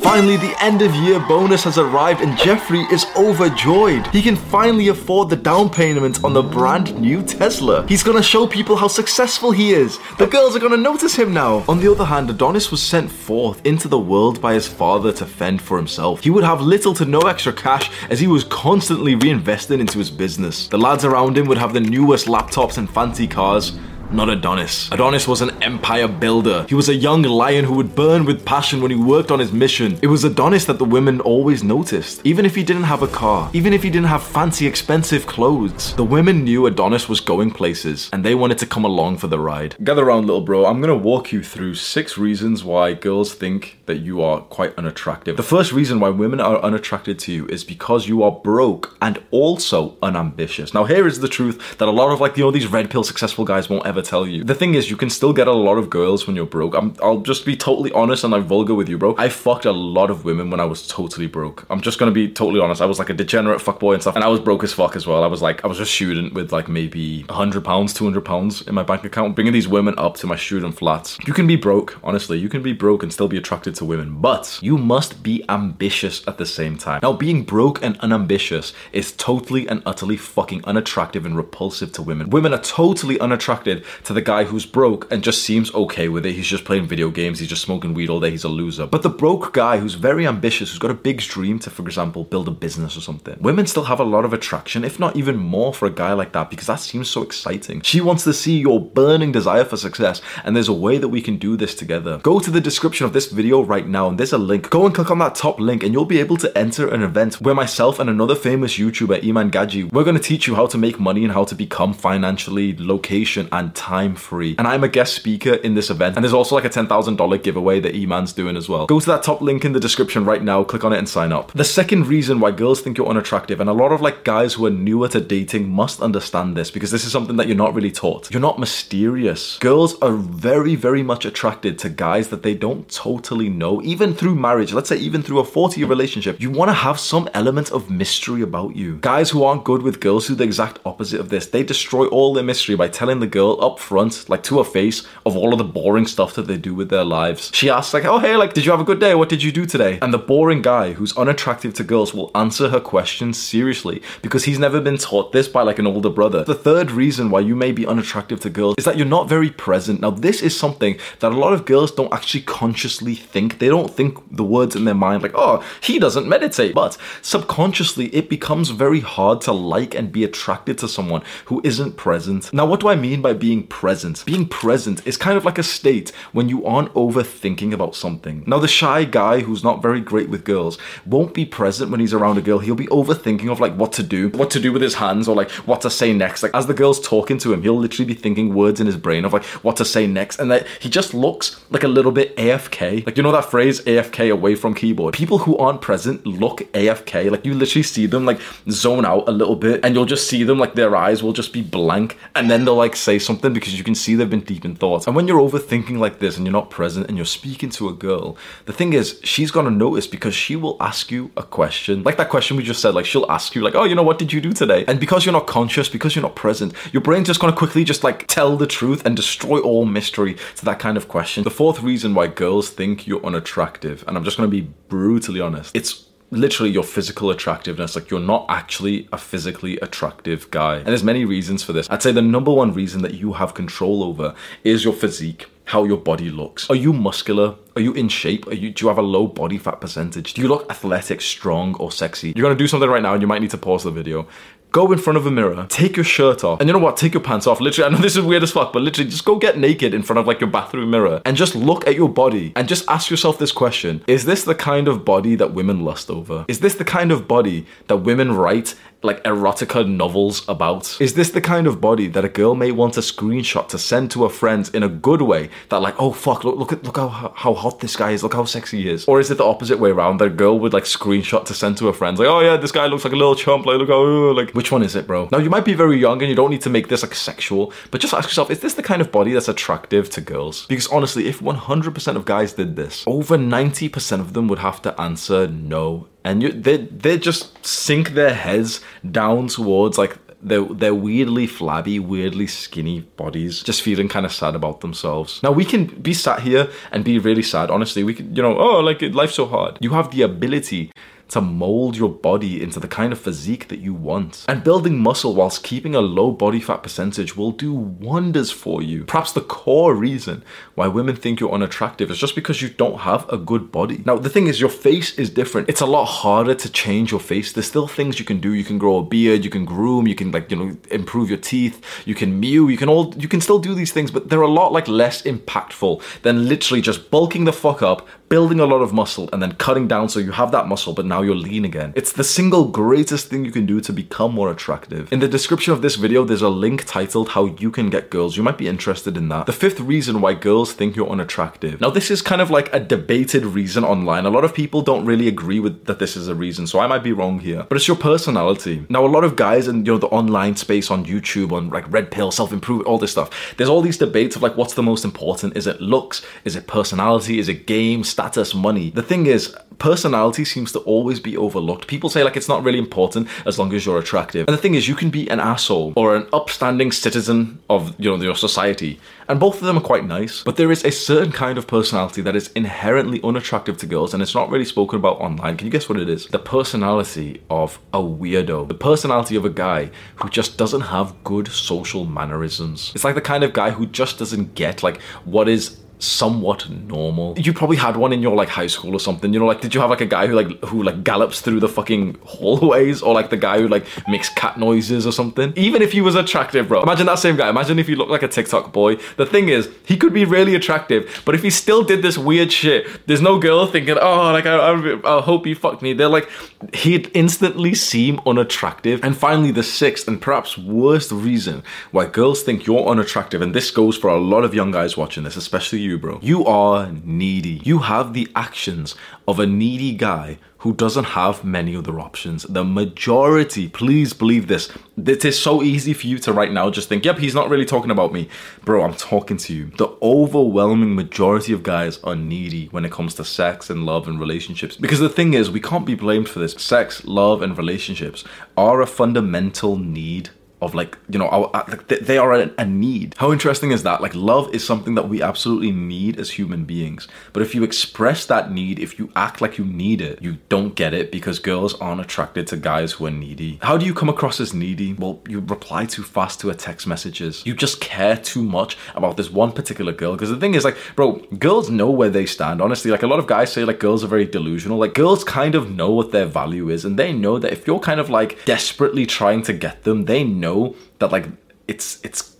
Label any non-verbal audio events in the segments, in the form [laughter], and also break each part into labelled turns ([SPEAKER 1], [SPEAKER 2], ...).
[SPEAKER 1] Finally, the end of year bonus has arrived and Jeffrey is overjoyed. He can finally afford the down payment on the brand new Tesla. He's gonna show people how successful he is. The girls are gonna notice him now. On the other hand, Adonis was sent forth into the world by his father to fend for himself. He would have little to no extra cash as he was constantly reinvesting into his business. The lads around him would have the newest laptops and fancy cars not Adonis. Adonis was an empire builder. He was a young lion who would burn with passion when he worked on his mission. It was Adonis that the women always noticed. Even if he didn't have a car, even if he didn't have fancy expensive clothes, the women knew Adonis was going places and they wanted to come along for the ride. Gather around, little bro. I'm gonna walk you through six reasons why girls think that you are quite unattractive. The first reason why women are unattracted to you is because you are broke and also unambitious. Now, here is the truth that a lot of like, you know, these red pill successful guys won't ever tell you. The thing is, you can still get a lot of girls when you're broke. i will just be totally honest and like vulgar with you, bro. I fucked a lot of women when I was totally broke. I'm just gonna be totally honest. I was like a degenerate fuckboy and stuff, and I was broke as fuck as well. I was like, I was a student with like maybe 100 pounds, 200 pounds in my bank account, bringing these women up to my student flats. You can be broke, honestly. You can be broke and still be attracted to women, but you must be ambitious at the same time. Now, being broke and unambitious is totally and utterly fucking unattractive and repulsive to women. Women are totally unattracted to the guy who's broke and just seems okay with it. He's just playing video games, he's just smoking weed all day, he's a loser. But the broke guy who's very ambitious, who's got a big dream to, for example, build a business or something, women still have a lot of attraction, if not even more, for a guy like that because that seems so exciting. She wants to see your burning desire for success, and there's a way that we can do this together. Go to the description of this video right now, and there's a link. Go and click on that top link, and you'll be able to enter an event where myself and another famous YouTuber, Iman Gadzhi, we're going to teach you how to make money and how to become financially, location, and time free. And I'm a guest speaker in this event. And there's also like a $10,000 giveaway that Iman's doing as well. Go to that top link in the description right now, click on it and sign up. The second reason why girls think you're unattractive, and a lot of like guys who are newer to dating must understand this because this is something that you're not really taught. You're not mysterious. Girls are very, very much attracted to guys that they don't totally know, even through marriage. Let's say even through a 40 year relationship. You want to have some element of mystery about you. Guys who aren't good with girls do the exact opposite of this. They destroy all their mystery by telling the girl oh, up front, like to her face, of all of the boring stuff that they do with their lives. She asks, like, oh, hey, like, did you have a good day? What did you do today? And the boring guy who's unattractive to girls will answer her questions seriously because he's never been taught this by like an older brother. The third reason why you may be unattractive to girls is that you're not very present. Now, this is something that a lot of girls don't actually consciously think. They don't think the words in their mind, like, oh, he doesn't meditate. But subconsciously, it becomes very hard to like and be attracted to someone who isn't present. Now, what do I mean by being present? Being present is kind of like a state when you aren't overthinking about something. Now, the shy guy who's not very great with girls won't be present when he's around a girl. He'll be overthinking of like what to do, what to do with his hands, or like what to say next. Like as the girl's talking to him, he'll literally be thinking words in his brain of like what to say next, and that he just looks like a little bit AFK. Like you know that phrase AFK away from keyboard. People who aren't present look AFK. Like you literally see them like zone out a little bit, and you'll just see them like their eyes will just be blank, and then they'll like say something something because you can see they've been deep in thought. And when you're overthinking like this and you're not present and you're speaking to a girl, the thing is, she's gonna notice because she will ask you a question. Like that question we just said, like she'll ask you, like, oh, you know, what did you do today? And because you're not conscious, because you're not present, your brain's just gonna quickly just like tell the truth and destroy all mystery to that kind of question. The fourth reason why girls think you're unattractive, and I'm just gonna be brutally honest, it's literally your physical attractiveness. Like you're not actually a physically attractive guy. And there's many reasons for this. I'd say the number one reason that you have control over is your physique how your body looks. Are you muscular? Are you in shape? You do you have a low body fat percentage? Do you look athletic, strong, or sexy? You're gonna do something right now and you might need to pause the video. Go in front of a mirror, take your shirt off, and you know what? Take your pants off. Literally, [laughs] I know this is weird as fuck, but literally just go get naked in front of like your bathroom mirror and just look at your body and just ask yourself this question. Is this the kind of body that women lust over? Is this the kind of body that women write like erotica novels about? Is this the kind of body that a girl may want a screenshot to send to a friend in a good way that like, oh fuck, look look at look how how hot this guy is, look how sexy he is? Or is it the opposite way around that a girl would like screenshot to send to a friend like, oh yeah, this guy looks like a little chump, like look how like which one is it, bro? Now you might be very young and you don't need to make this like sexual, but just ask yourself, is this the kind of body that's attractive to girls? Because honestly, if 100% of guys did this, over 90% of them would have to answer no and you they they just sink their heads down towards like their their weirdly flabby, weirdly skinny bodies, just feeling kind of sad about themselves. Now we can be sat here and be really sad. Honestly, we could you know oh like life's so hard. You have the ability to mold your body into the kind of physique that you want. And building muscle whilst keeping a low body fat percentage will do wonders for you. Perhaps the core reason why women think you're unattractive is just because you don't have a good body. Now, the thing is, your face is different. It's a lot harder to change your face. There's still things you can do. You can grow a beard, you can groom, you can like, you know, improve your teeth, you can mew, you can all, you can still do these things, but they're a lot like less impactful than literally just bulking the fuck up, building a lot of muscle and then cutting down so you have that muscle, but now you're lean again. It's the single greatest thing you can do to become more attractive. In the description of this video, there's a link titled How You Can Get Girls. You might be interested in that. The fifth reason why girls think you're unattractive. Now, this is kind of like a debated reason online. A lot of people don't really agree with that this is a reason, so I might be wrong here. But it's your personality. Now, a lot of guys in you know the online space on YouTube, on like Red Pill, self improvement, all this stuff. There's all these debates of like what's the most important? Is it looks? Is it personality? Is it game? Status, money. The thing is, personality seems to always be overlooked. People say like it's not really important as long as you're attractive. And the thing is, you can be an asshole or an upstanding citizen of you know your society, and both of them are quite nice. But there is a certain kind of personality that is inherently unattractive to girls, and it's not really spoken about online. Can you guess what it is? The personality of a weirdo. The personality of a guy who just doesn't have good social mannerisms. It's like the kind of guy who just doesn't get like what is somewhat normal. You probably had one in your like high school or something. You know, like did you have like a guy who like who like gallops through the fucking hallways or like the guy who like makes cat noises or something? Even if he was attractive, bro. Imagine that same guy. Imagine if he looked like a TikTok boy. The thing is, he could be really attractive, but if he still did this weird shit, there's no girl thinking, oh, like I, I, I hope he fucked me. They're like, he'd instantly seem unattractive. And finally, the sixth and perhaps worst reason why girls think you're unattractive, and this goes for a lot of young guys watching this, especially you you, bro. You are needy. You have the actions of a needy guy who doesn't have many other options. The majority, please believe this. It is so easy for you to right now just think, yep, he's not really talking about me. Bro, I'm talking to you. The overwhelming majority of guys are needy when it comes to sex and love and relationships. Because the thing is, we can't be blamed for this. Sex, love, and relationships are a fundamental need of like you know our, uh, they are a, a, need. How interesting is that? Like love is something that we absolutely need as human beings. But if you express that need if you act like you need it you don't get it because girls aren't attracted to guys who are needy. How do you come across as needy? Well you reply too fast to her text messages. You just care too much about this one particular girl. Because the thing is like bro girls know where they stand. Honestly like a lot of guys say like girls are very delusional. Like girls kind of know what their value is. And they know that if you're kind of like desperately trying to get them they know know that like it's it's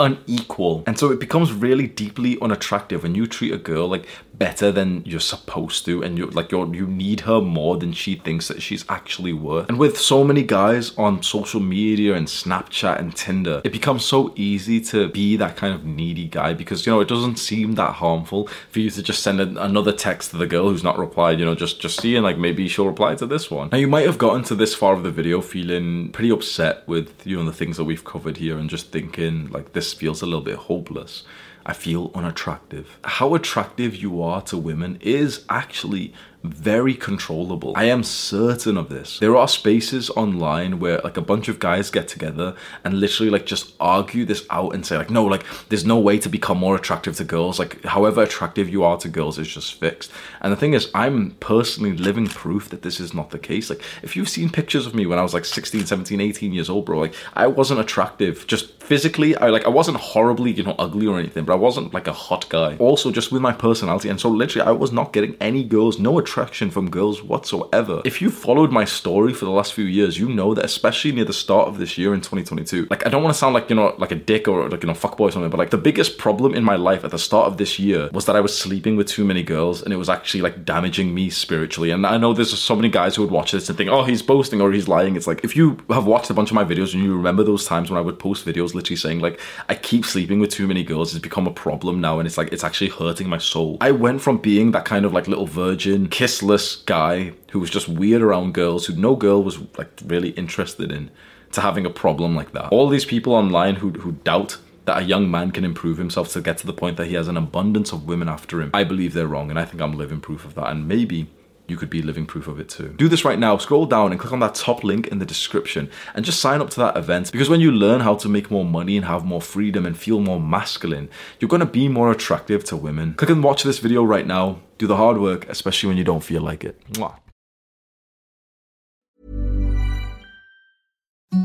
[SPEAKER 1] unequal. And so it becomes really deeply unattractive when you treat a girl like better than you're supposed to and you're like you're you need her more than she thinks that she's actually worth. And with so many guys on social media and snapchat and tinder it becomes so easy to be that kind of needy guy because you know it doesn't seem that harmful for you to just send a, another text to the girl who's not replied you know just just seeing like maybe she'll reply to this one. Now you might have gotten to this far of the video feeling pretty upset with you know the things that we've covered here and just thinking like this this feels a little bit hopeless. I feel unattractive. How attractive you are to women is actually very controllable. I am certain of this. There are spaces online where like a bunch of guys get together and literally like just argue this out and say like no like there's no way to become more attractive to girls like however attractive you are to girls is just fixed. And the thing is I'm personally living proof that this is not the case. Like if you've seen pictures of me when I was like 16, 17, 18 years old bro like I wasn't attractive just physically I like I wasn't horribly you know ugly or anything but I wasn't like a hot guy. Also just with my personality and so literally I was not getting any girls no attraction from girls whatsoever. If you followed my story for the last few years, you know that especially near the start of this year in 2022, like I don't want to sound like, you know, like a dick or like, you know, fuckboy or something, but like the biggest problem in my life at the start of this year was that I was sleeping with too many girls and it was actually like damaging me spiritually. And I know there's so many guys who would watch this and think, oh, he's boasting or he's lying. It's like, if you have watched a bunch of my videos and you remember those times when I would post videos literally saying like, I keep sleeping with too many girls, it's become a problem now and it's like, it's actually hurting my soul. I went from being that kind of like little virgin, kissless, guy who was just weird around girls who no girl was like really interested in to having a problem like that. All these people online who who doubt that a young man can improve himself to get to the point that he has an abundance of women after him. I believe they're wrong and I think I'm living proof of that and maybe you could be living proof of it too. Do this right now. Scroll down and click on that top link in the description and just sign up to that event because when you learn how to make more money and have more freedom and feel more masculine, you're going to be more attractive to women. Click and watch this video right now. Do the hard work, especially when you don't feel like it. Mwah.